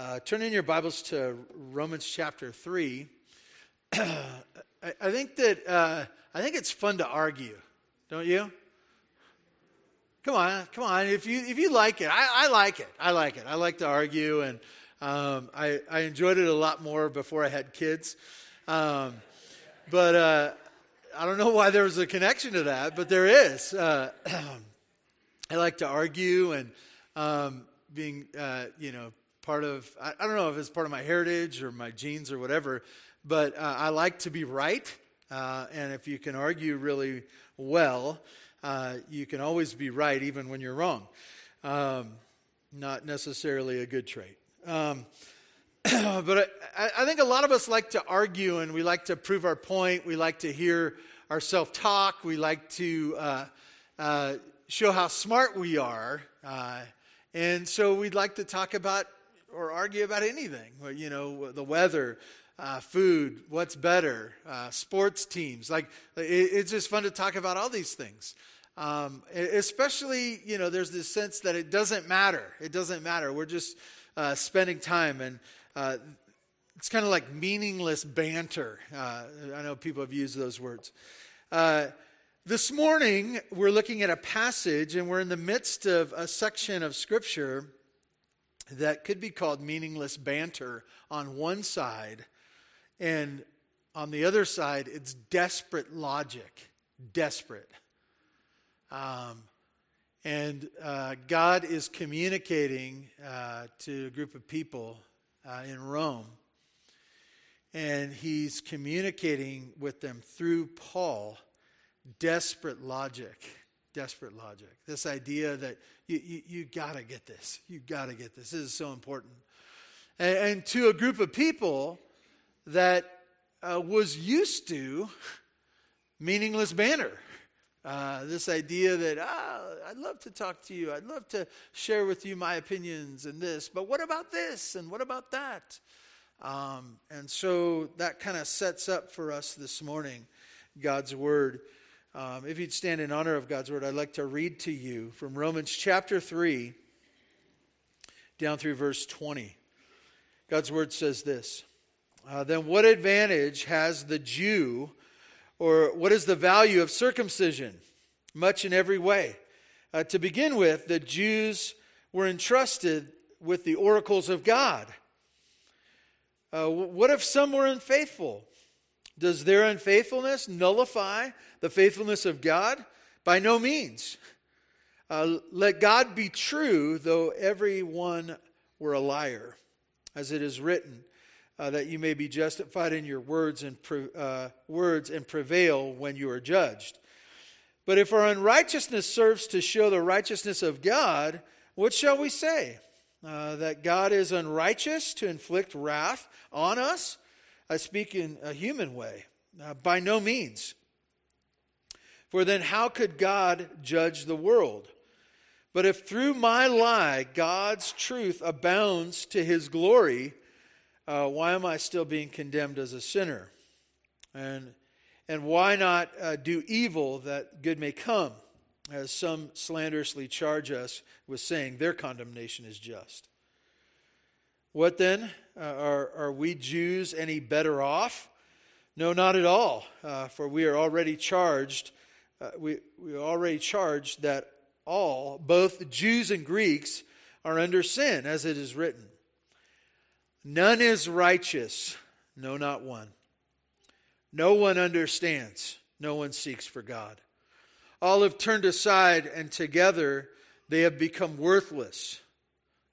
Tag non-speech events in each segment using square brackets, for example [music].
Uh, turn in your Bibles to Romans chapter 3. [clears throat] I, I, think that uh, I think it's fun to argue, don't you? Come on, come on. If you if you like it, I, I like it. I like it. I like to argue, and um, I I enjoyed it a lot more before I had kids. Um, but uh, I don't know why there was a connection to that, but there is. Uh, [clears throat] I like to argue and um, being, uh, you know, part of, I, I, don't know if it's part of my heritage or my genes or whatever, but uh, I like to be right. Uh, and if you can argue really well, uh, you can always be right even when you're wrong. Um, not necessarily a good trait. Um, [clears throat] but I, I, think a lot of us like to argue and we like to prove our point. We like to hear ourselves talk. We like to uh, uh, show how smart we are. Uh, and so we'd like to talk about or argue about anything. You know, the weather, uh, food, what's better, uh, sports teams. Like, it, it's just fun to talk about all these things. Um, especially, you know, there's this sense that it doesn't matter. It doesn't matter. We're just uh, spending time. And uh, it's kind of like meaningless banter. Uh, I know people have used those words. Uh, this morning, we're looking at a passage, and we're in the midst of a section of Scripture that could be called meaningless banter on one side, and on the other side, it's desperate logic. Desperate. Um, and uh, God is communicating uh, to a group of people uh, in Rome, and He's communicating with them through Paul desperate logic. Desperate logic. This idea that you, you, you got to get this. You got to get this. This is so important. And, and to a group of people that uh, was used to meaningless banner. Uh, this idea that, ah, I'd love to talk to you. I'd love to share with you my opinions and this, but what about this and what about that? Um, and so that kind of sets up for us this morning God's Word. Um, if you'd stand in honor of God's word, I'd like to read to you from Romans chapter 3 down through verse 20. God's word says this uh, Then what advantage has the Jew, or what is the value of circumcision? Much in every way. Uh, to begin with, the Jews were entrusted with the oracles of God. Uh, what if some were unfaithful? Does their unfaithfulness nullify the faithfulness of God? By no means. Uh, let God be true, though every one were a liar, as it is written, uh, that you may be justified in your words and pre- uh, words and prevail when you are judged. But if our unrighteousness serves to show the righteousness of God, what shall we say? Uh, that God is unrighteous to inflict wrath on us? I speak in a human way. Uh, by no means. For then, how could God judge the world? But if through my lie God's truth abounds to his glory, uh, why am I still being condemned as a sinner? And, and why not uh, do evil that good may come? As some slanderously charge us with saying their condemnation is just. What then? Uh, are, are we Jews any better off? No, not at all. Uh, for we are already charged, uh, we, we are already charged that all, both Jews and Greeks, are under sin, as it is written. None is righteous, no, not one. No one understands, no one seeks for God. All have turned aside, and together they have become worthless.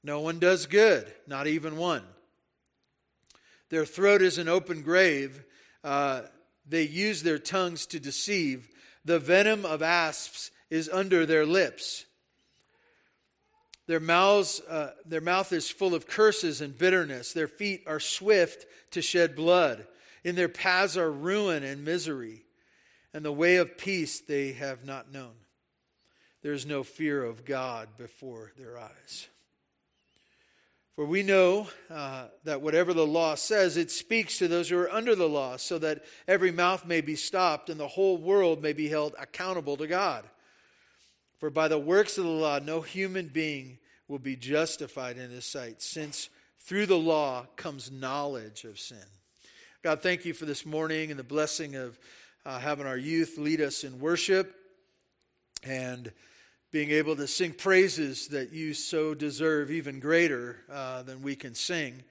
No one does good, not even one. Their throat is an open grave. Uh, they use their tongues to deceive. The venom of asps is under their lips. Their mouths, uh, their mouth is full of curses and bitterness. Their feet are swift to shed blood. In their paths are ruin and misery, and the way of peace they have not known. There is no fear of God before their eyes. For we know uh, that whatever the law says, it speaks to those who are under the law, so that every mouth may be stopped and the whole world may be held accountable to God. For by the works of the law, no human being will be justified in his sight, since through the law comes knowledge of sin. God, thank you for this morning and the blessing of uh, having our youth lead us in worship and being able to sing praises that you so deserve, even greater uh, than we can sing.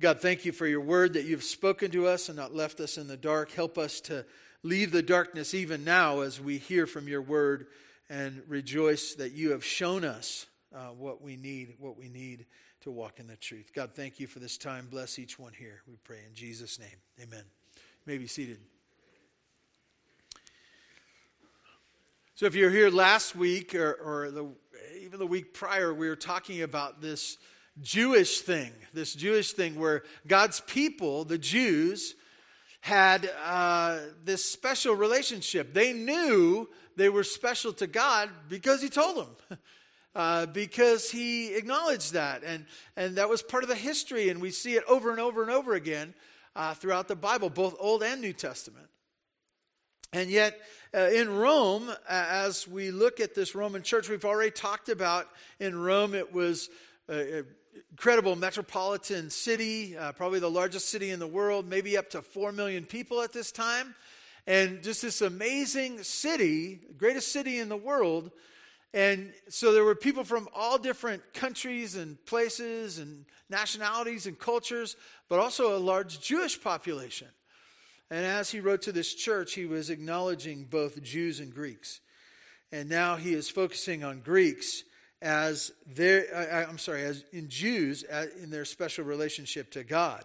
God, thank you for your word that you've spoken to us and not left us in the dark. Help us to leave the darkness even now as we hear from your word and rejoice that you have shown us uh, what we need, what we need to walk in the truth. God, thank you for this time. Bless each one here. We pray in Jesus' name. Amen. You may be seated. So, if you're here last week or, or the, even the week prior, we were talking about this Jewish thing, this Jewish thing where God's people, the Jews, had uh, this special relationship. They knew they were special to God because He told them. [laughs] Uh, because he acknowledged that. And, and that was part of the history, and we see it over and over and over again uh, throughout the Bible, both Old and New Testament. And yet, uh, in Rome, as we look at this Roman church, we've already talked about in Rome, it was an incredible metropolitan city, uh, probably the largest city in the world, maybe up to 4 million people at this time. And just this amazing city, greatest city in the world. And so there were people from all different countries and places and nationalities and cultures, but also a large Jewish population. And as he wrote to this church, he was acknowledging both Jews and Greeks. And now he is focusing on Greeks as their, uh, uh, I'm sorry, as in Jews uh, in their special relationship to God.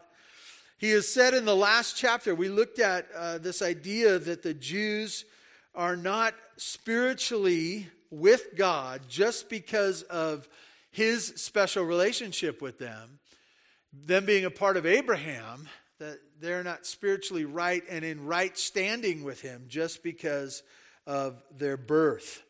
He has said in the last chapter, we looked at uh, this idea that the Jews are not spiritually with God just because of his special relationship with them, them being a part of Abraham, that they're not spiritually right and in right standing with Him just because of their birth.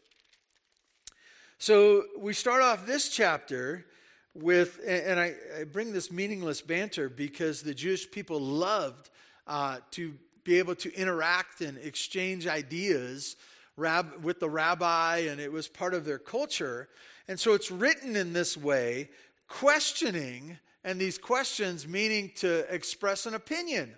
So we start off this chapter with, and I, I bring this meaningless banter because the Jewish people loved uh, to be able to interact and exchange ideas rab- with the rabbi, and it was part of their culture. And so it's written in this way, questioning and these questions meaning to express an opinion.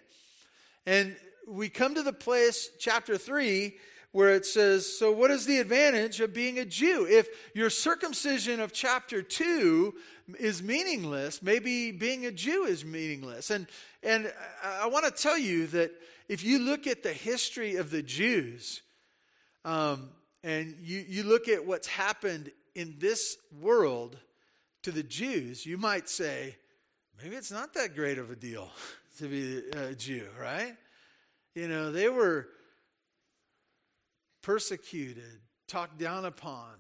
And we come to the place, chapter 3, where it says, So, what is the advantage of being a Jew? If your circumcision of chapter 2 is meaningless, maybe being a Jew is meaningless. And, and I, want to tell you that if you look at the history of the Jews, um, and you, you look at what's happened in this world to the Jews, you might say, maybe it's not that great of a deal [laughs] to be a Jew, right? You know, they were persecuted, talked down upon.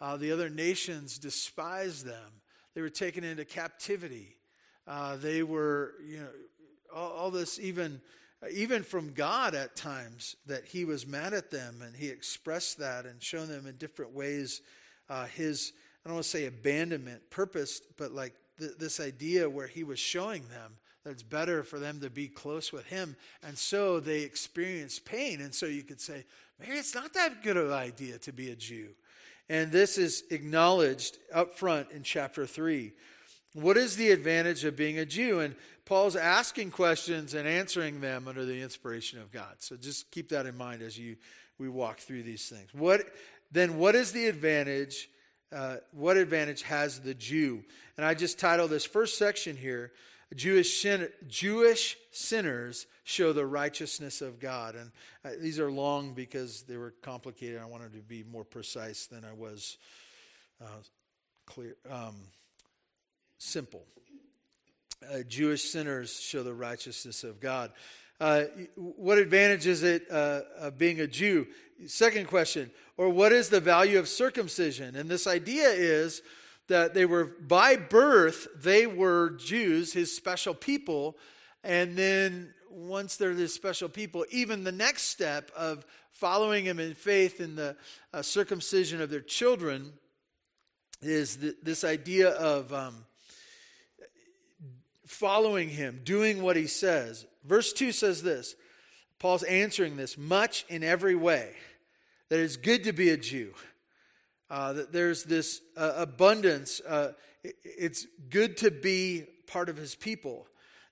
Uh, the other nations despised them. They were taken into captivity. Uh, they were, you know, all, all this even even from God at times that he was mad at them and he expressed that and shown them in different ways uh, his I don't want to say abandonment, purpose, but like th- this idea where he was showing them that it's better for them to be close with him. And so they experienced pain. And so you could say, maybe it's not that good of an idea to be a Jew. And this is acknowledged up front in chapter 3. What is the advantage of being a Jew? And Paul's asking questions and answering them under the inspiration of God. So just keep that in mind as you we walk through these things. What then what is the advantage uh, what advantage has the Jew? And I just titled this first section here, Jewish, sin- Jewish sinners show the righteousness of God. And uh, these are long because they were complicated. I wanted to be more precise than I was uh, clear, um, simple. Uh, Jewish sinners show the righteousness of God. Uh, what advantage is it uh, of being a Jew? Second question, or what is the value of circumcision? And this idea is that they were, by birth, they were Jews, his special people. And then once they're this special people, even the next step of following him in faith in the uh, circumcision of their children is th- this idea of um, following him, doing what he says. Verse 2 says this Paul's answering this much in every way that it's good to be a Jew, uh, that there's this uh, abundance. Uh, it, it's good to be part of his people.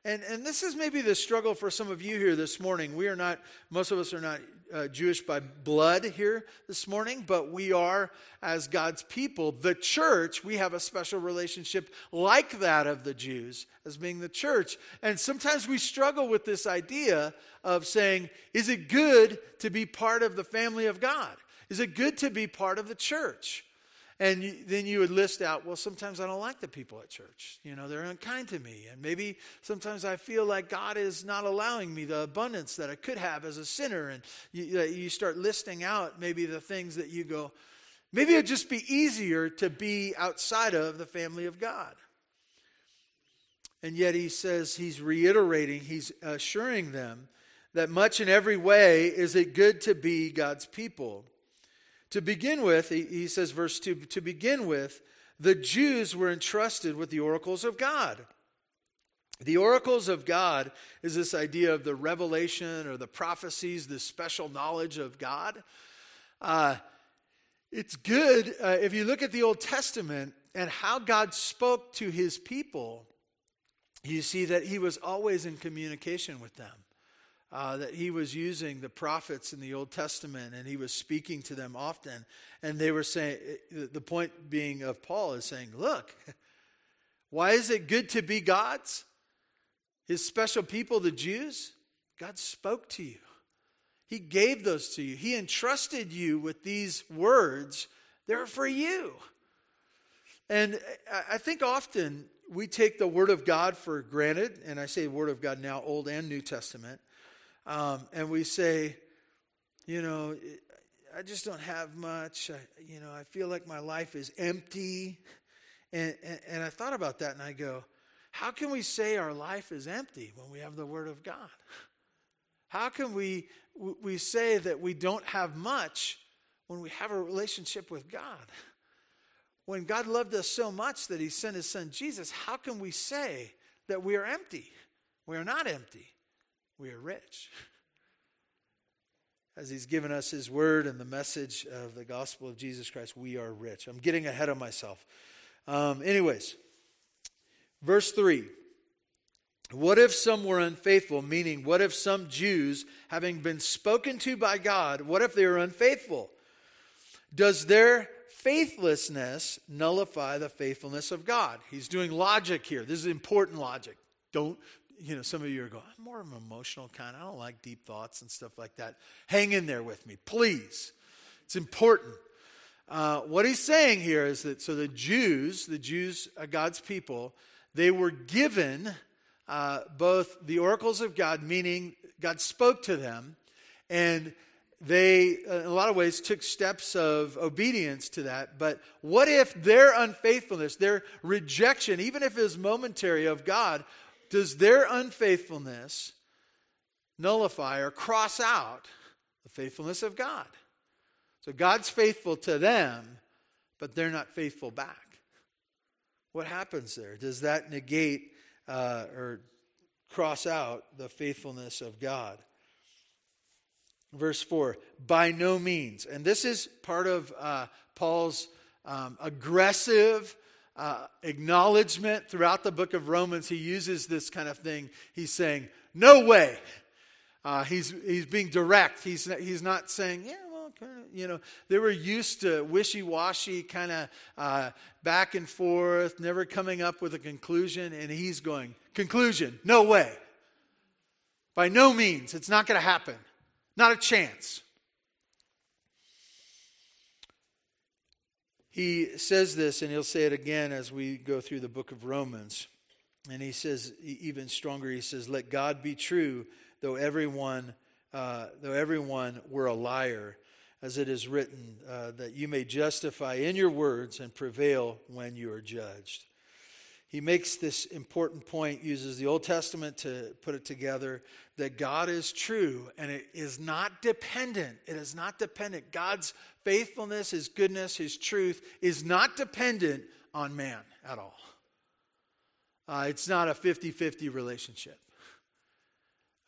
And, and this is maybe the struggle for some of you here this morning. We are not, most of us are not uh, Jewish by blood here this morning, but we are, as God's people, the church. We have a special relationship like that of the Jews as being the church. And sometimes we struggle with this idea of saying, is it good to be part of the family of God? Is it good to be part of the church? And you, then you would list out, well, sometimes I don't like the people at church. You know, they're unkind to me. And maybe sometimes I feel like God is not allowing me the abundance that I could have as a sinner. And you, you start listing out maybe the things that you go, maybe it'd just be easier to be outside of the family of God. And yet he says, he's reiterating, he's assuring them that much in every way is it good to be God's people. To begin with, he says, verse 2 to begin with, the Jews were entrusted with the oracles of God. The oracles of God is this idea of the revelation or the prophecies, the special knowledge of God. Uh, it's good uh, if you look at the Old Testament and how God spoke to his people, you see that he was always in communication with them uh, that he was using the prophets in the Old Testament and he was speaking to them often. And they were saying, the point being of Paul is saying, look, [laughs] why is it good to be God's? His special people, the Jews, God spoke to you. He gave those to you. He entrusted you with these words. They're for you. And I think often we take the Word of God for granted, and I say Word of God now, Old and New Testament. Um, and we say, you know, I just don't have much. I, you know, I feel like my life is empty. And, and, and I thought about that and I go, how can we say our life is empty when we have the Word of God? How can we, we say that we don't have much when we have a relationship with God? When God loved us so much that He sent His Son Jesus, how can we say that we are empty? We are not empty we are rich. [laughs] As He's given us His word and the message of the gospel of Jesus Christ, we are rich. I'm getting ahead of myself. Um, anyways, verse 3. What if some were unfaithful? Meaning, what if some Jews, having been spoken to by God, what if they were unfaithful? Does their faithlessness nullify the faithfulness of God? He's doing logic here. This is important logic. Don't you know, some of you are going, I'm more of an emotional kind. I don't like deep thoughts and stuff like that. Hang in there with me, please. It's important. Uh, what he's saying here is that so the Jews, the Jews, uh, God's people, they were given uh, both the oracles of God, meaning God spoke to them, and they, uh, in a lot of ways, took steps of obedience to that. But what if their unfaithfulness, their rejection, even if it was momentary of God, does their unfaithfulness nullify or cross out the faithfulness of God? So God's faithful to them, but they're not faithful back. What happens there? Does that negate uh, or cross out the faithfulness of God? Verse 4 by no means. And this is part of uh, Paul's um, aggressive uh, acknowledgement throughout the book of Romans. He uses this kind of thing. He's saying, No way. Uh, he's, he's being direct. He's, he's not saying, Yeah, well, you know, they were used to wishy washy, kind of uh, back and forth, never coming up with a conclusion. And he's going, Conclusion, no way. By no means, it's not going to happen. Not a chance. He says this, and he'll say it again as we go through the book of Romans. And he says, even stronger, he says, Let God be true, though everyone, uh, though everyone were a liar, as it is written, uh, that you may justify in your words and prevail when you are judged he makes this important point, uses the Old Testament to put it together that God is true and it is not dependent. It is not dependent. God's faithfulness, His goodness, His truth is not dependent on man at all. Uh, it's not a 50 50 relationship.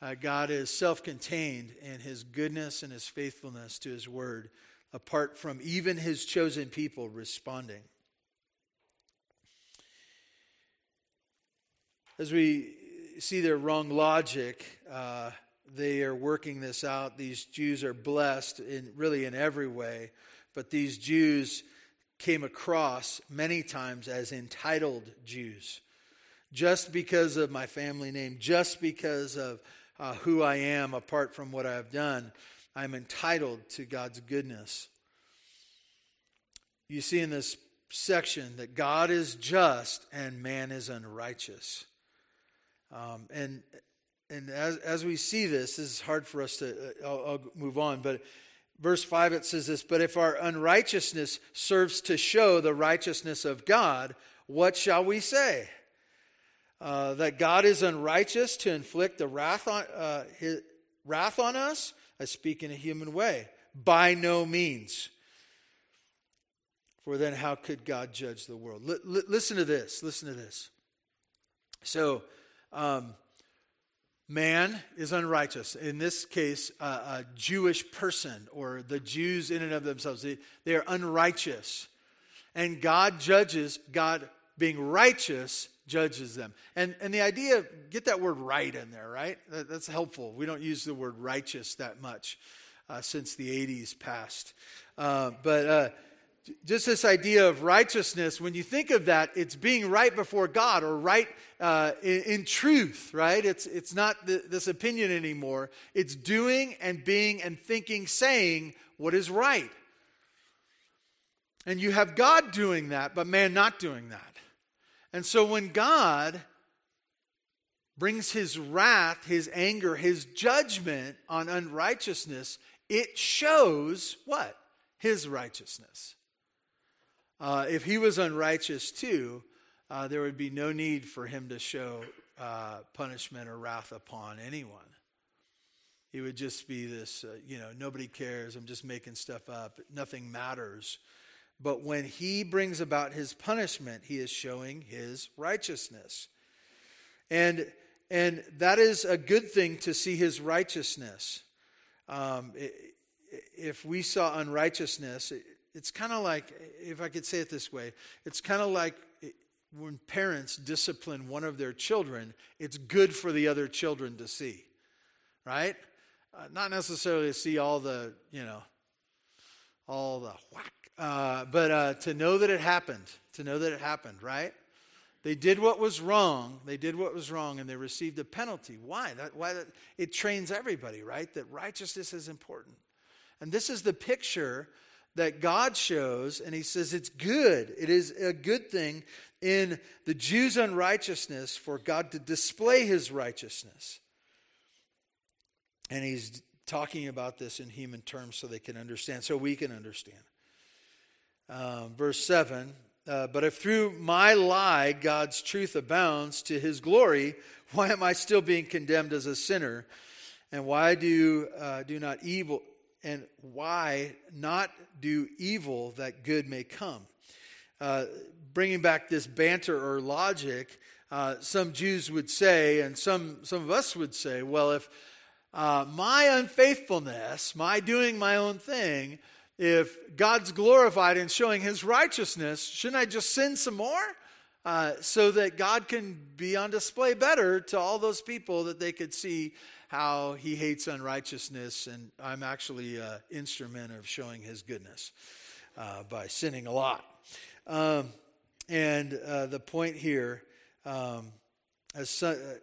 Uh, God is self contained in His goodness and His faithfulness to His word, apart from even His chosen people responding. As we see their wrong logic, uh, they are working this out. These Jews are blessed in really in every way, but these Jews came across many times as entitled Jews. Just because of my family name, just because of uh, who I am apart from what I have done, I'm entitled to God's goodness. You see in this section that God is just and man is unrighteous. Um, and and as, as we see this, this is hard for us to, uh, I'll, I'll move on, but verse 5 it says this But if our unrighteousness serves to show the righteousness of God, what shall we say? Uh, that God is unrighteous to inflict the wrath on, uh, his, wrath on us? I speak in a human way. By no means. For then, how could God judge the world? L- l- listen to this. Listen to this. So, um, man is unrighteous. In this case, uh, a Jewish person or the Jews in and of themselves, they, they are unrighteous. And God judges, God being righteous, judges them. And, and the idea, get that word right in there, right? That, that's helpful. We don't use the word righteous that much uh, since the 80s passed. Uh, but uh, just this idea of righteousness, when you think of that, it's being right before God or right uh, in, in, truth, right? It's, it's not th- this opinion anymore. It's doing and being and thinking, saying what is right. And you have God doing that, but man not doing that. And so when God brings his wrath, his anger, his judgment on unrighteousness, it shows what? His righteousness. Uh, if he was unrighteous too, uh, there would be no need for him to show uh, punishment or wrath upon anyone. He would just be this, uh, you know, nobody cares. I'm just making stuff up. Nothing matters. But when he brings about his punishment, he is showing his righteousness. And, and that is a good thing to see his righteousness. Um, if we saw unrighteousness, it's kind of like, if I could say it this way, it's kind of like when parents discipline one of their children, it's good for the other children to see, right? Uh, not necessarily to see all the, you know, all the whack, uh, but uh, to know that it happened, to know that it happened, right? They did what was wrong. They did what was wrong, and they received a penalty. Why? That, why that, it trains everybody, right? That righteousness is important. And this is the picture that God shows, and he says it's good. It is a good thing in the Jews' unrighteousness for God to display his righteousness. And he's talking about this in human terms so they can understand, so we can understand. Um, verse 7 uh, But if through my lie God's truth abounds to his glory, why am I still being condemned as a sinner? And why do, uh, do not evil and why not do evil that good may come? Uh, bringing back this banter or logic, uh, some Jews would say, and some, some of us would say, well, if uh, my unfaithfulness, my doing my own thing, if God's glorified in showing his righteousness, shouldn't I just sin some more? Uh, so that God can be on display better to all those people that they could see how he hates unrighteousness, and I'm actually an instrument of showing his goodness uh, by sinning a lot. Um, and uh, the point here, um, as uh,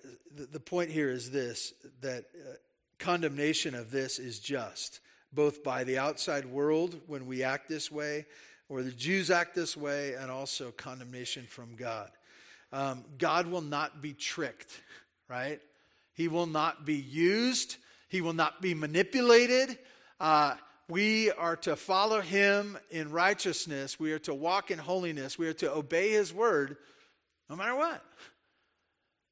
the, point here is this: that uh, condemnation of this is just, both by the outside world when we act this way, or the Jews act this way, and also condemnation from God. Um, God will not be tricked, right? He will not be used, he will not be manipulated. Uh, we are to follow him in righteousness. We are to walk in holiness. We are to obey his word no matter what.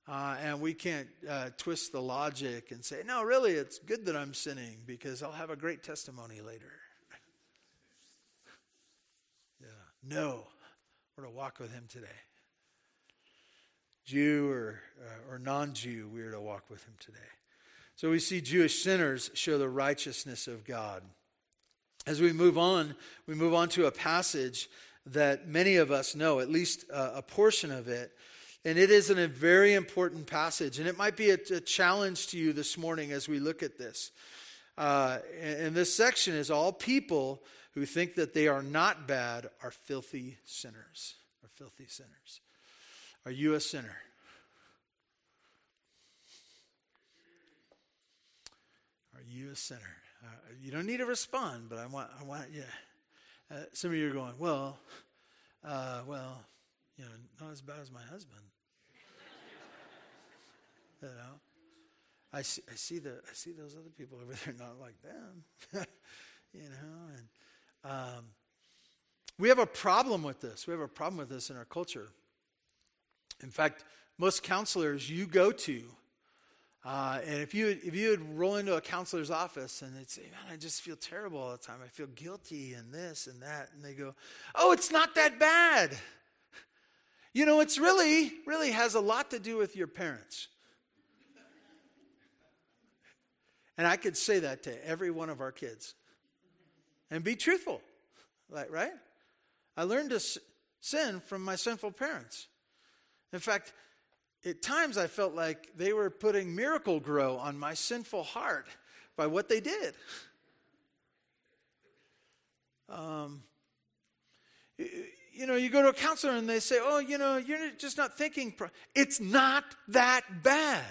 Uh, and we can't uh, twist the logic and say, no, really, it's good that I'm sinning because I'll have a great testimony later. [laughs] yeah. No, we're to walk with him today. Jew or, uh, or non Jew, we are to walk with him today. So we see Jewish sinners show the righteousness of God. As we move on, we move on to a passage that many of us know, at least uh, a portion of it. And it is a very important passage. And it might be a, a challenge to you this morning as we look at this. Uh, and, and this section is all people who think that they are not bad are filthy sinners. Are filthy sinners. Are you a sinner? Are you a sinner? Uh, you don't need to respond, but I want, I want you. Uh, some of you are going, well, uh, well, you know, not as bad as my husband. [laughs] you know, I see, I see the, I see those other people over there [laughs] not like them. [laughs] you know, and um, we have a problem with this. We have a problem with this in our culture. In fact, most counselors you go to, uh, and if you if you would roll into a counselor's office and they'd say, "Man, I just feel terrible all the time. I feel guilty and this and that," and they go, "Oh, it's not that bad." You know, it's really really has a lot to do with your parents. And I could say that to every one of our kids, and be truthful, like right. I learned to sin from my sinful parents. In fact, at times I felt like they were putting Miracle-Gro on my sinful heart by what they did. Um, you know, you go to a counselor and they say, oh, you know, you're just not thinking. Pro-. It's not that bad.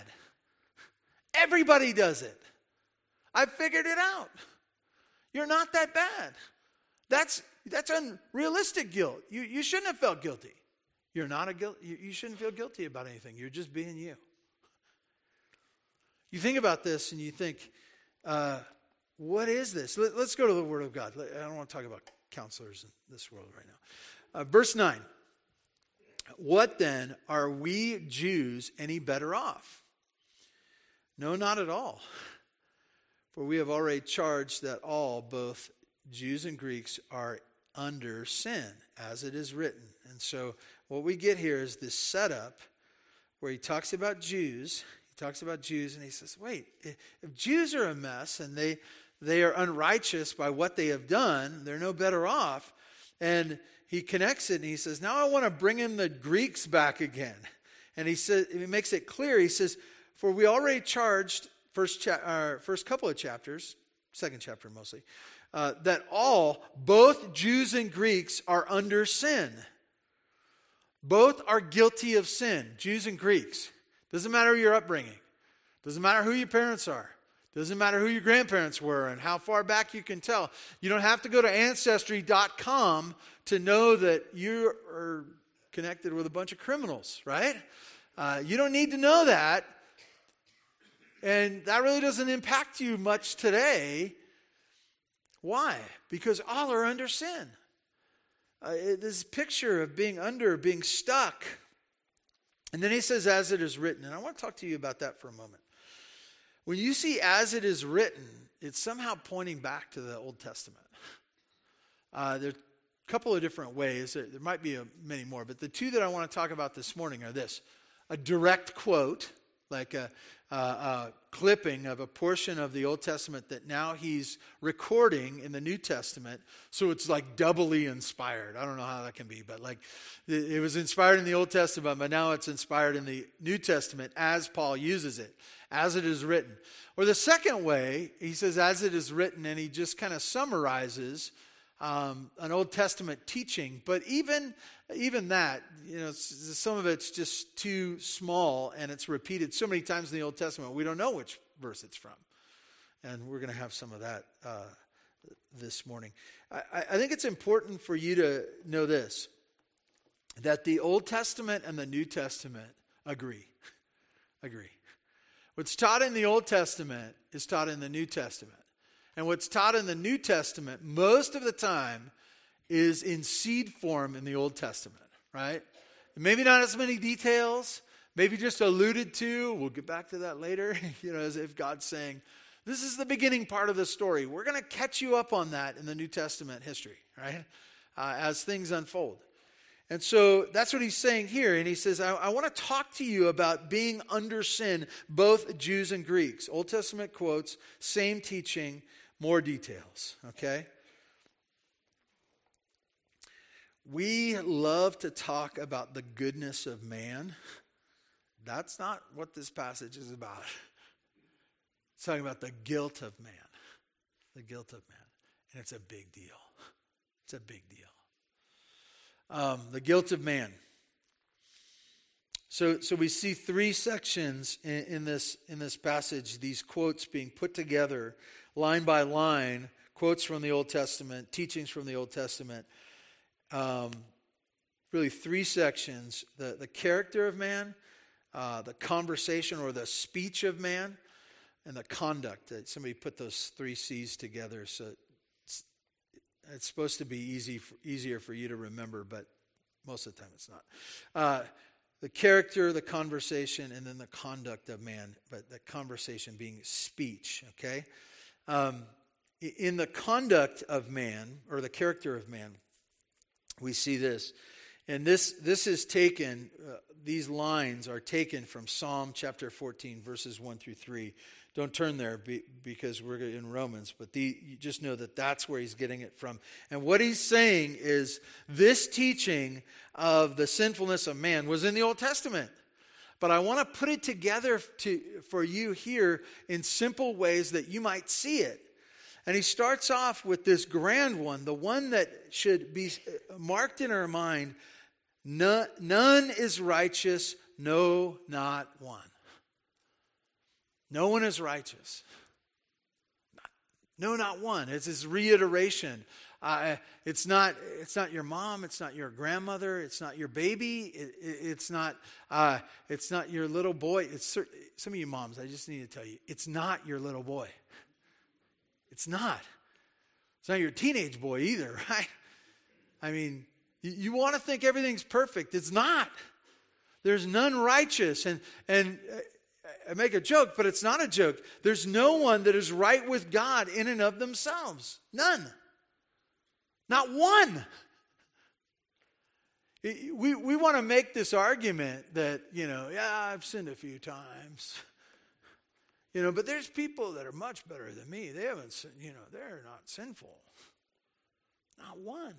Everybody does it. I figured it out. You're not that bad. That's, that's unrealistic guilt. You, you shouldn't have felt guilty. You're not a guilt. You, shouldn't feel guilty about anything. You're just being you. You think about this and you think, uh, what is this? Let, us go to the Word of God. I don't want to talk about counselors in this world right now. Uh, verse 9. What then are we Jews any better off? No, not at all. [laughs] For we have already charged that all, both Jews and Greeks, are under sin, as it is written. And so what we get here is this setup where he talks about Jews. He talks about Jews and he says, wait, if Jews are a mess and they, they are unrighteous by what they have done, they're no better off. And he connects it and he says, now I want to bring in the Greeks back again. And he says, he makes it clear. He says, for we already charged first, cha- uh, first couple of chapters, second chapter mostly, uh, that all, both Jews and Greeks, are under sin. Both are guilty of sin, Jews and Greeks. Doesn't matter your upbringing, doesn't matter who your parents are. Doesn't matter who your grandparents were and how far back you can tell. You don't have to go to ancestry.com to know that you are connected with a bunch of criminals, right? Uh, you don't need to know that. And that really doesn't impact you much today. Why? Because all are under sin uh, this picture of being under, being stuck. And then he says, as it is written. And I want to talk to you about that for a moment. When you see as it is written, it's somehow pointing back to the Old Testament. Uh, there are a couple of different ways. There, might be a, many more, but the two that I want to talk about this morning are this a direct quote, like a, a, clipping of a portion of the Old Testament that now he's recording in the New Testament. So it's like doubly inspired. I don't know how that can be, but like it was inspired in the Old Testament, but now it's inspired in the New Testament as Paul uses it, as it is written. Or the second way, he says, as it is written, and he just kind of summarizes um, an Old Testament teaching. But even even that, you know, some of it's just too small and it's repeated so many times in the Old Testament, we don't know which verse it's from. And we're going to have some of that uh, this morning. I, I think it's important for you to know this that the Old Testament and the New Testament agree. [laughs] agree. What's taught in the Old Testament is taught in the New Testament. And what's taught in the New Testament most of the time is in seed form in the Old Testament, right? Maybe not as many details, maybe just alluded to. We'll get back to that later, [laughs] you know, as if God's saying, this is the beginning part of the story. We're going to catch you up on that in the New Testament history, right? Uh, as things unfold. And so that's what he's saying here. And he says, I, I want to talk to you about being under sin, both Jews and Greeks. Old Testament quotes, same teaching, more details, okay? We love to talk about the goodness of man, That's not what this passage is about. It's talking about the guilt of man. The guilt of man. And it's a big deal. It's a big deal. Um, the guilt of man. So, so we see three sections in, in, this, in this passage, these quotes being put together line by line, quotes from the Old Testament, teachings from the Old Testament. Um, really, three sections the, the character of man, uh, the conversation or the speech of man, and the conduct. Somebody put those three C's together, so it's, it's supposed to be easy, for, easier for you to remember, but most of the time it's not. Uh, the character, the conversation, and then the conduct of man, but the conversation being speech, okay? Um, in the conduct of man, or the character of man, we see this. And this, this is taken, uh, these lines are taken from Psalm chapter 14, verses 1 through 3. Don't turn there be, because we're in Romans, but the, you just know that that's where he's getting it from. And what he's saying is this teaching of the sinfulness of man was in the Old Testament. But I want to put it together to, for you here in simple ways that you might see it. And he starts off with this grand one, the one that should be uh, marked in our mind none, none is righteous, no, not one. No one is righteous. No, not one. It's this reiteration. Uh, it's not. It's not your mom. It's not your grandmother. It's not your baby. It, it, it's not. Uh, it's not your little boy. It's some of you moms. I just need to tell you, it's not your little boy. It's not. It's not your teenage boy either, [laughs] right? I mean, you, you want to think everything's perfect. It's not. There's none righteous, and and uh, I make a joke, but it's not a joke. There's no one that is right with God in and of themselves. None. Not one. We, we want to make this argument that, you know, yeah, I've sinned a few times. You know, but there's people that are much better than me. They haven't, you know, they're not sinful. Not one.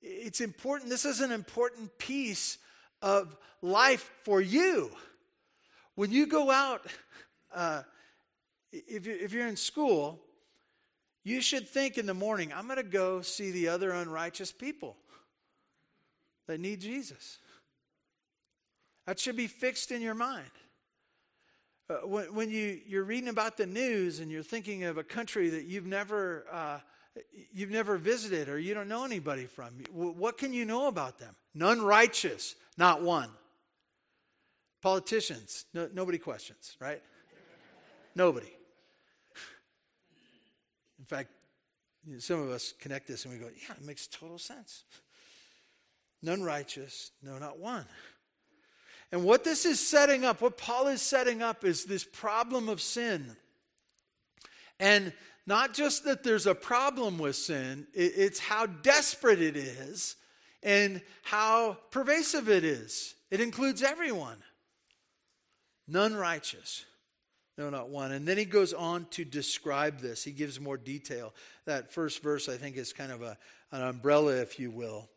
It's important. This is an important piece of life for you. When you go out, uh, if, you, if you're in school, you should think in the morning, I'm going to go see the other unrighteous people that need Jesus. That should be fixed in your mind. Uh, when, when you, you're reading about the news and you're thinking of a country that you've never, uh, you've never visited or you don't know anybody from, what can you know about them? None righteous, not one. Politicians, no, nobody questions, right? nobody. In fact, you know, some of us connect this and we go, yeah, it makes total sense. None righteous, no, not one. And what this is setting up, what Paul is setting up, is this problem of sin. And not just that there's a problem with sin, it's how desperate it is and how pervasive it is. It includes everyone. None righteous. No, not one. And then he goes on to describe this. He gives more detail. That first verse, I think, is kind of a, an umbrella, if you will.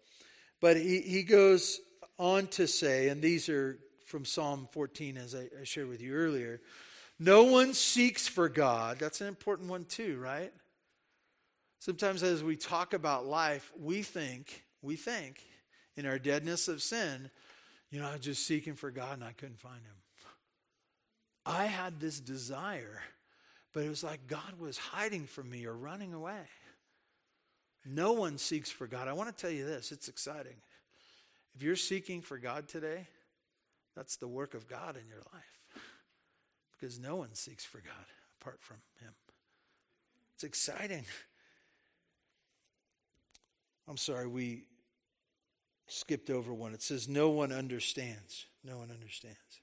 But he, he goes on to say, and these are from Psalm 14, as I, I shared with you earlier no one seeks for God. That's an important one, too, right? Sometimes as we talk about life, we think, we think in our deadness of sin, you know, I was just seeking for God and I couldn't find him. I had this desire, but it was like God was hiding from me or running away. No one seeks for God. I want to tell you this it's exciting. If you're seeking for God today, that's the work of God in your life. Because no one seeks for God apart from Him. It's exciting. I'm sorry, we skipped over one. It says, No one understands. No one understands.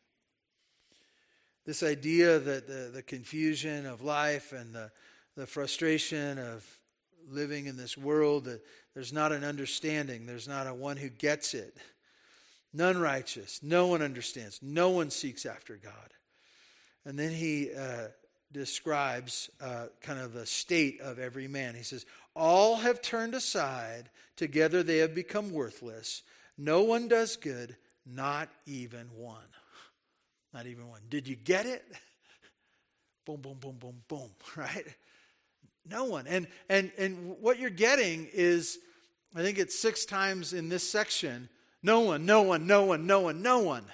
This idea that the, the confusion of life and the, the frustration of living in this world, that there's not an understanding, there's not a one who gets it. None righteous, no one understands, no one seeks after God. And then he uh, describes uh, kind of the state of every man. He says, All have turned aside, together they have become worthless. No one does good, Not even one. Not even one. Did you get it? [laughs] boom, boom, boom, boom, boom, [laughs] right? No one. And and and what you're getting is I think it's six times in this section, no one, no one, no one, no one, no one.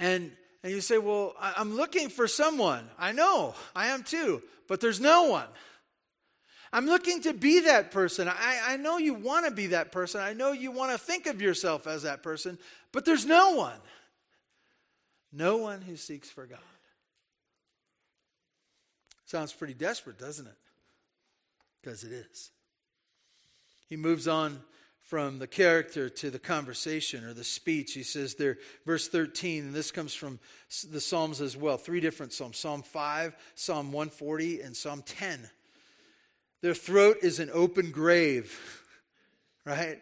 And and you say, Well, I'm looking for someone. I know, I am too, but there's no one. I'm looking to be that person. I, I know you want to be that person. I know you want to think of yourself as that person, but there's no one. No one who seeks for God. Sounds pretty desperate, doesn't it? Because it is. He moves on from the character to the conversation or the speech. He says there, verse 13, and this comes from the Psalms as well, three different Psalms Psalm 5, Psalm 140, and Psalm 10. Their throat is an open grave, [laughs] right?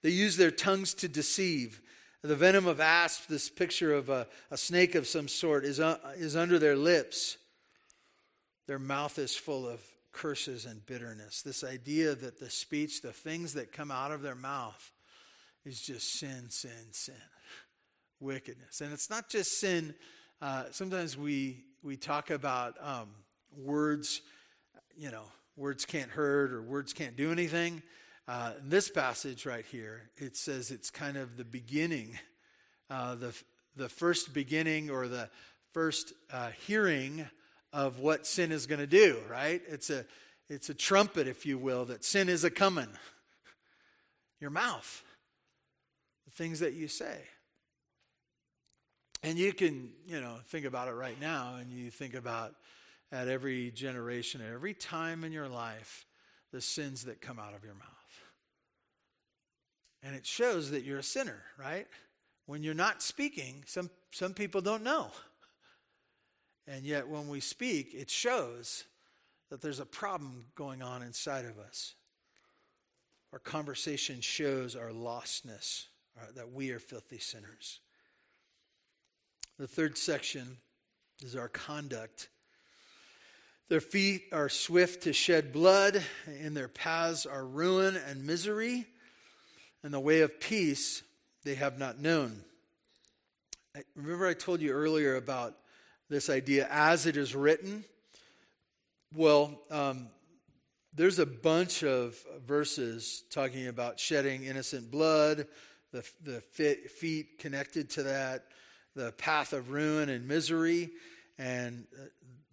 They use their tongues to deceive. The venom of asp, this picture of a, a snake of some sort, is, uh, is under their lips. Their mouth is full of curses and bitterness. This idea that the speech, the things that come out of their mouth, is just sin, sin, sin, wickedness. And it's not just sin. Uh, sometimes we we talk about um, words, you know, words can't hurt or words can't do anything. Uh, in this passage right here, it says it's kind of the beginning, uh, the the first beginning or the first uh, hearing of what sin is going to do, right? It's a, it's a trumpet, if you will, that sin is a coming. [laughs] Your mouth, the things that you say. And you can, you know, think about it right now, and you think about at every generation, at every time in your life, the sins that come out of your mouth. And it shows that you're a sinner, right? When you're not speaking, some, some people don't know. And yet, when we speak, it shows that there's a problem going on inside of us. Our conversation shows our lostness, uh, that we are filthy sinners. The third section is our conduct. Their feet are swift to shed blood, in their paths are ruin and misery, and the way of peace they have not known. Remember, I told you earlier about this idea as it is written? Well, um, there's a bunch of verses talking about shedding innocent blood, the, the feet connected to that, the path of ruin and misery, and uh,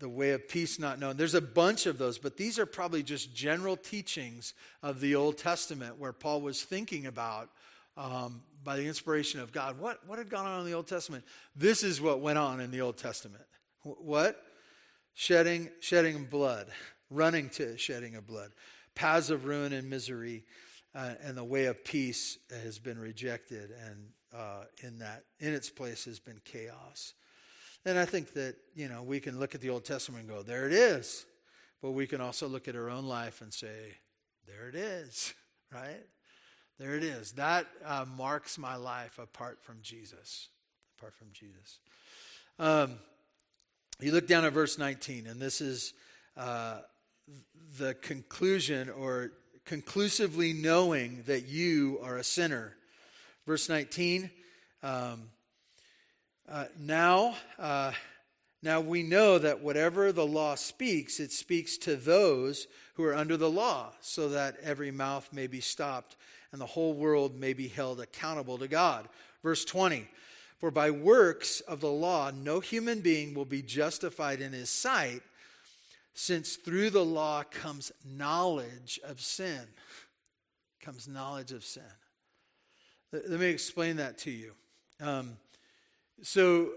the way of peace not known. There's a bunch of those, but these are probably just general teachings of the Old Testament where Paul was thinking about um, by the inspiration of God. What, what had gone on in the Old Testament? This is what went on in the Old Testament. What? Shedding, shedding blood, running to shedding of blood. Paths of ruin and misery, uh, and the way of peace has been rejected, and uh, in that, in its place, has been chaos. And I think that you know we can look at the Old Testament and go, "There it is," but we can also look at our own life and say, "There it is," [laughs] right? There it is. That uh, marks my life apart from Jesus. Apart from Jesus. Um, you look down at verse 19, and this is uh, the conclusion or conclusively knowing that you are a sinner. Verse 19, um, uh, now, uh, now we know that whatever the law speaks, it speaks to those who are under the law, so that every mouth may be stopped and the whole world may be held accountable to God. Verse 20 For by works of the law, no human being will be justified in his sight, since through the law comes knowledge of sin. Comes knowledge of sin. Let me explain that to you. Um, so,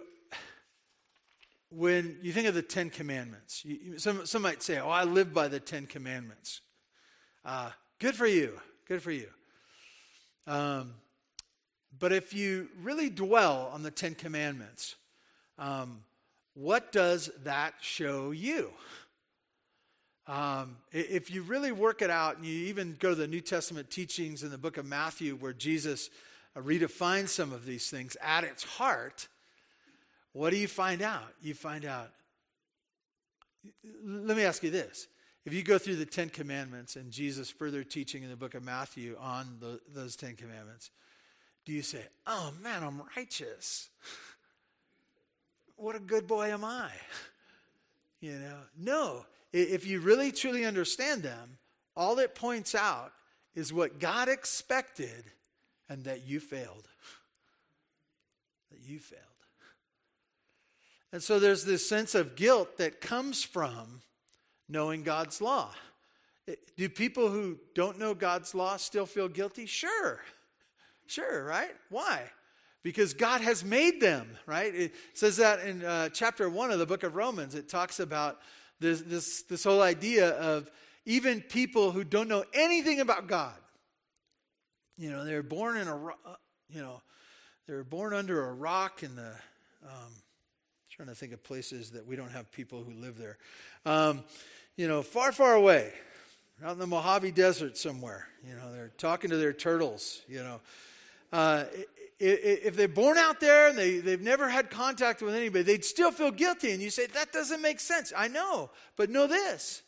when you think of the Ten Commandments, you, some, some might say, Oh, I live by the Ten Commandments. Uh, good for you. Good for you. Um, but if you really dwell on the Ten Commandments, um, what does that show you? Um, if you really work it out and you even go to the New Testament teachings in the book of Matthew where Jesus uh, redefines some of these things at its heart, what do you find out? You find out. Let me ask you this if you go through the Ten Commandments and Jesus' further teaching in the book of Matthew on the, those Ten Commandments, do you say, oh man, I'm righteous? what a good boy am I? [laughs] You know, no. If you really truly understand them, all it points out is what God expected and that you failed. [laughs] That you failed. And so there's this sense of guilt that comes from knowing God's law. Do people who don't know God's law still feel guilty? Sure. Sure, right? Why? Because God has made them, right? It says that in uh, chapter one of the book of Romans. It talks about this, this, this whole idea of even people who don't know anything about God. You know, they're born in a, uh, you know, they're born under a rock in the, um, trying to think of places that we don't have people who live there. Um, you know, far, far away, out in the Mojave Desert somewhere. You know, they're talking to their turtles. You know, uh, if they're born out there and they, they've never had contact with anybody, they'd still feel guilty. And you say, that doesn't make sense. I know, but know this.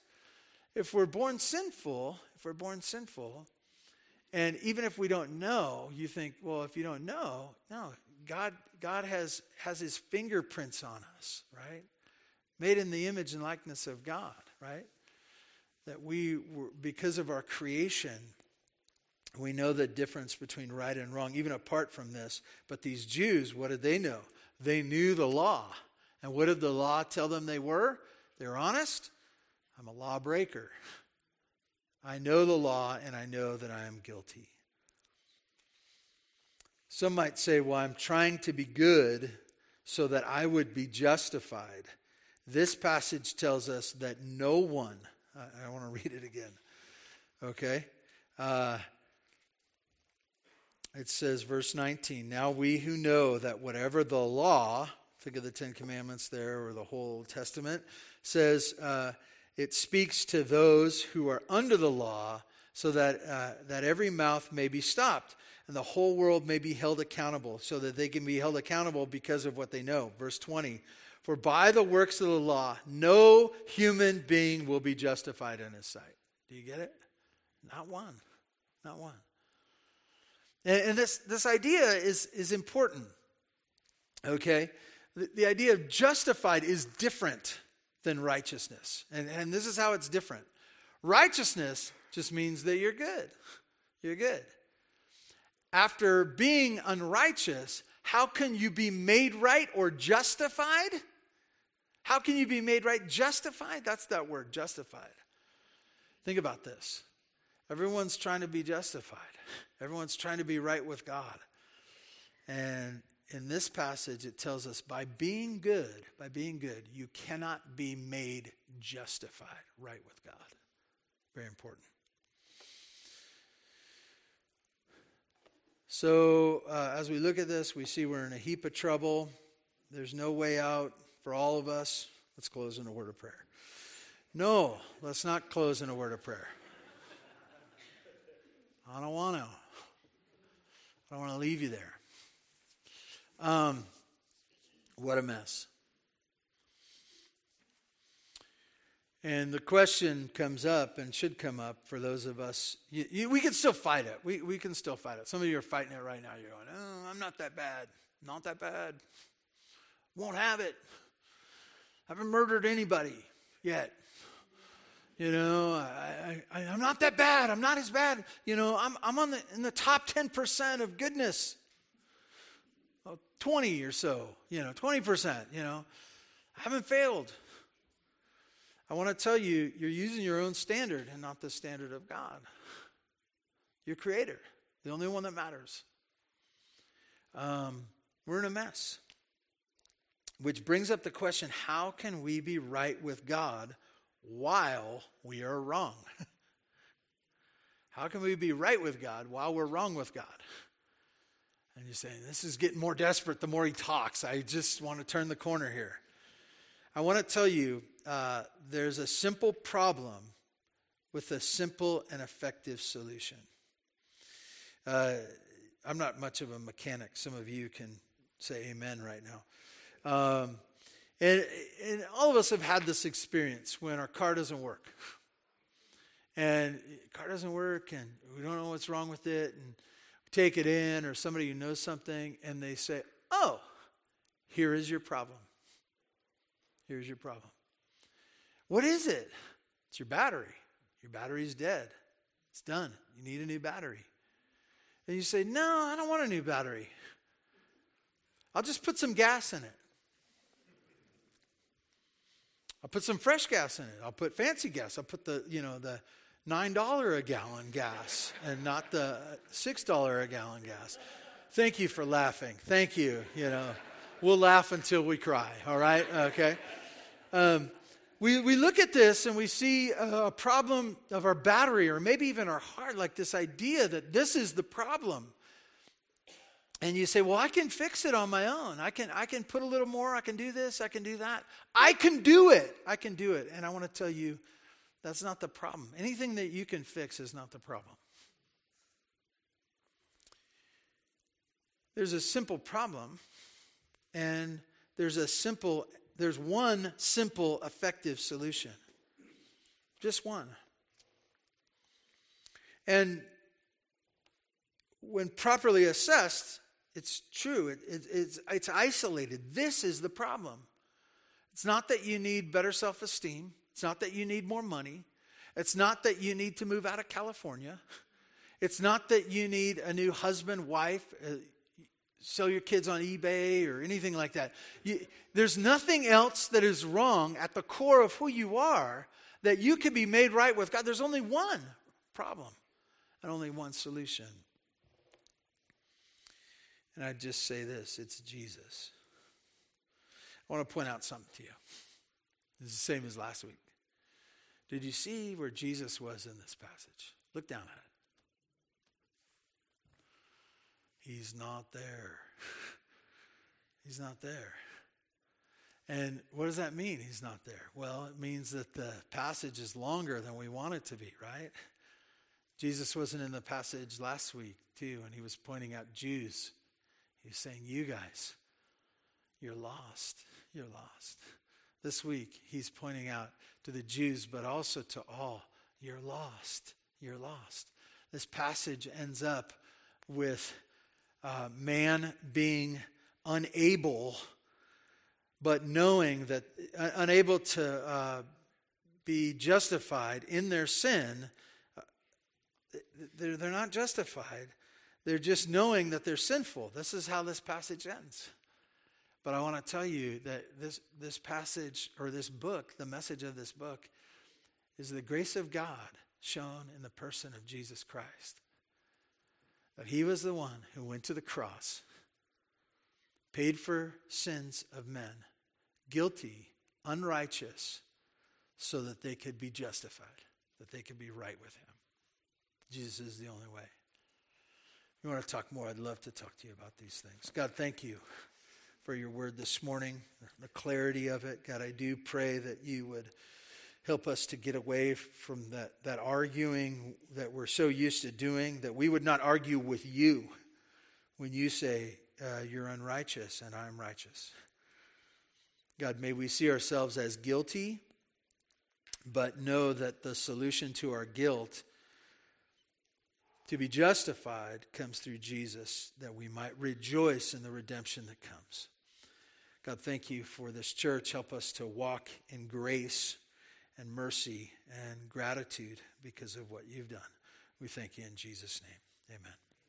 If we're born sinful, if we're born sinful, and even if we don't know, you think, well, if you don't know, no, God, God has, has his fingerprints on us, right? Made in the image and likeness of God, right? That we, were, because of our creation, we know the difference between right and wrong, even apart from this. But these Jews, what did they know? They knew the law. And what did the law tell them they were? They're honest. I'm a lawbreaker. I know the law and I know that I am guilty. Some might say, well, I'm trying to be good so that I would be justified. This passage tells us that no one, I, I want to [laughs] read it again, okay? Uh, it says, verse 19, now we who know that whatever the law, think of the Ten Commandments there or the whole Old Testament, says uh, it speaks to those who are under the law so that, uh, that every mouth may be stopped and the whole world may be held accountable so that they can be held accountable because of what they know. Verse 20, for by the works of the law, no human being will be justified in his sight. Do you get it? Not one. Not one. And, and this, this idea is, is important, okay? The, the idea of justified is different than righteousness. And, and this is how it's different. Righteousness just means that you're good. You're good. After being unrighteous, how can you be made right or justified? How can you be made right? Justified? That's that word, justified. Think about this. Everyone's trying to be justified. Everyone's trying to be right with God. And in this passage, it tells us by being good, by being good, you cannot be made justified, right with God. Very important. So, uh, as we look at this, we see we're in a heap of trouble. There's no way out for all of us. Let's close in a word of prayer. No, let's not close in a word of prayer. I don't want to. I don't want to leave you there. Um, what a mess. And the question comes up and should come up for those of us. You, you, we can still fight it. We, we can still fight it. Some of you are fighting it right now. You're going, oh, I'm not that bad. Not that bad. Won't have it. Haven't murdered anybody yet. You know, I, I, I'm not that bad. I'm not as bad. You know, I'm, I'm on the, in the top 10% of goodness. 20 or so, you know, 20%, you know. I haven't failed. I want to tell you, you're using your own standard and not the standard of God. Your creator, the only one that matters. Um, we're in a mess. Which brings up the question how can we be right with God while we are wrong? [laughs] How can we be right with God while we're wrong with God? And you're saying, This is getting more desperate the more he talks. I just want to turn the corner here. I want to tell you uh, there's a simple problem with a simple and effective solution. Uh, I'm not much of a mechanic. Some of you can say amen right now. Um, and, and all of us have had this experience when our car doesn't work. And car doesn't work, and we don't know what's wrong with it. And take it in or somebody who knows something and they say, Oh, here is your problem. Here's your problem. What is it? It's your battery. Your battery's dead. It's done. You need a new battery. And you say, No, I don't want a new battery. I'll just put some gas in it. I'll put some fresh gas in it. I'll put fancy gas. I'll put the, you know, the $9 a gallon gas and not the $6 a gallon gas. Thank you for laughing. Thank you. You know, we'll laugh until we cry, all right? Okay. Um, we, we look at this and we see a problem of our battery or maybe even our heart, like this idea that this is the problem. And you say, well, I can fix it on my own. I can, I can put a little more. I can do this. I can do that. I can do it. I can do it. And I want to tell you, that's not the problem. Anything that you can fix is not the problem. There's a simple problem, and there's a simple there's one simple, effective solution. Just one. And when properly assessed, it's true. It, it, it's, it's isolated. This is the problem. It's not that you need better self esteem. It's not that you need more money. It's not that you need to move out of California. [laughs] It's not that you need a new husband, wife. Uh, Sell your kids on eBay or anything like that. You, there's nothing else that is wrong at the core of who you are that you can be made right with God. There's only one problem and only one solution. And I just say this it's Jesus. I want to point out something to you. It's the same as last week. Did you see where Jesus was in this passage? Look down at it. He's not there. He's not there. And what does that mean, he's not there? Well, it means that the passage is longer than we want it to be, right? Jesus wasn't in the passage last week, too, and he was pointing out Jews. He's saying, You guys, you're lost. You're lost. This week, he's pointing out to the Jews, but also to all, You're lost. You're lost. This passage ends up with uh, man being unable, but knowing that uh, unable to uh, be justified in their sin, uh, they're, they're not justified. They're just knowing that they're sinful. This is how this passage ends. But I want to tell you that this, this passage or this book, the message of this book, is the grace of God shown in the person of Jesus Christ that he was the one who went to the cross, paid for sins of men, guilty, unrighteous, so that they could be justified, that they could be right with him. Jesus is the only way. If you want to talk more, I'd love to talk to you about these things. God, thank you for your word this morning, the clarity of it. God, I do pray that you would Help us to get away from that, that arguing that we're so used to doing, that we would not argue with you when you say uh, you're unrighteous and I'm righteous. God, may we see ourselves as guilty, but know that the solution to our guilt, to be justified, comes through Jesus, that we might rejoice in the redemption that comes. God, thank you for this church. Help us to walk in grace and mercy and gratitude because of what you've done. We thank you in Jesus' name. Amen.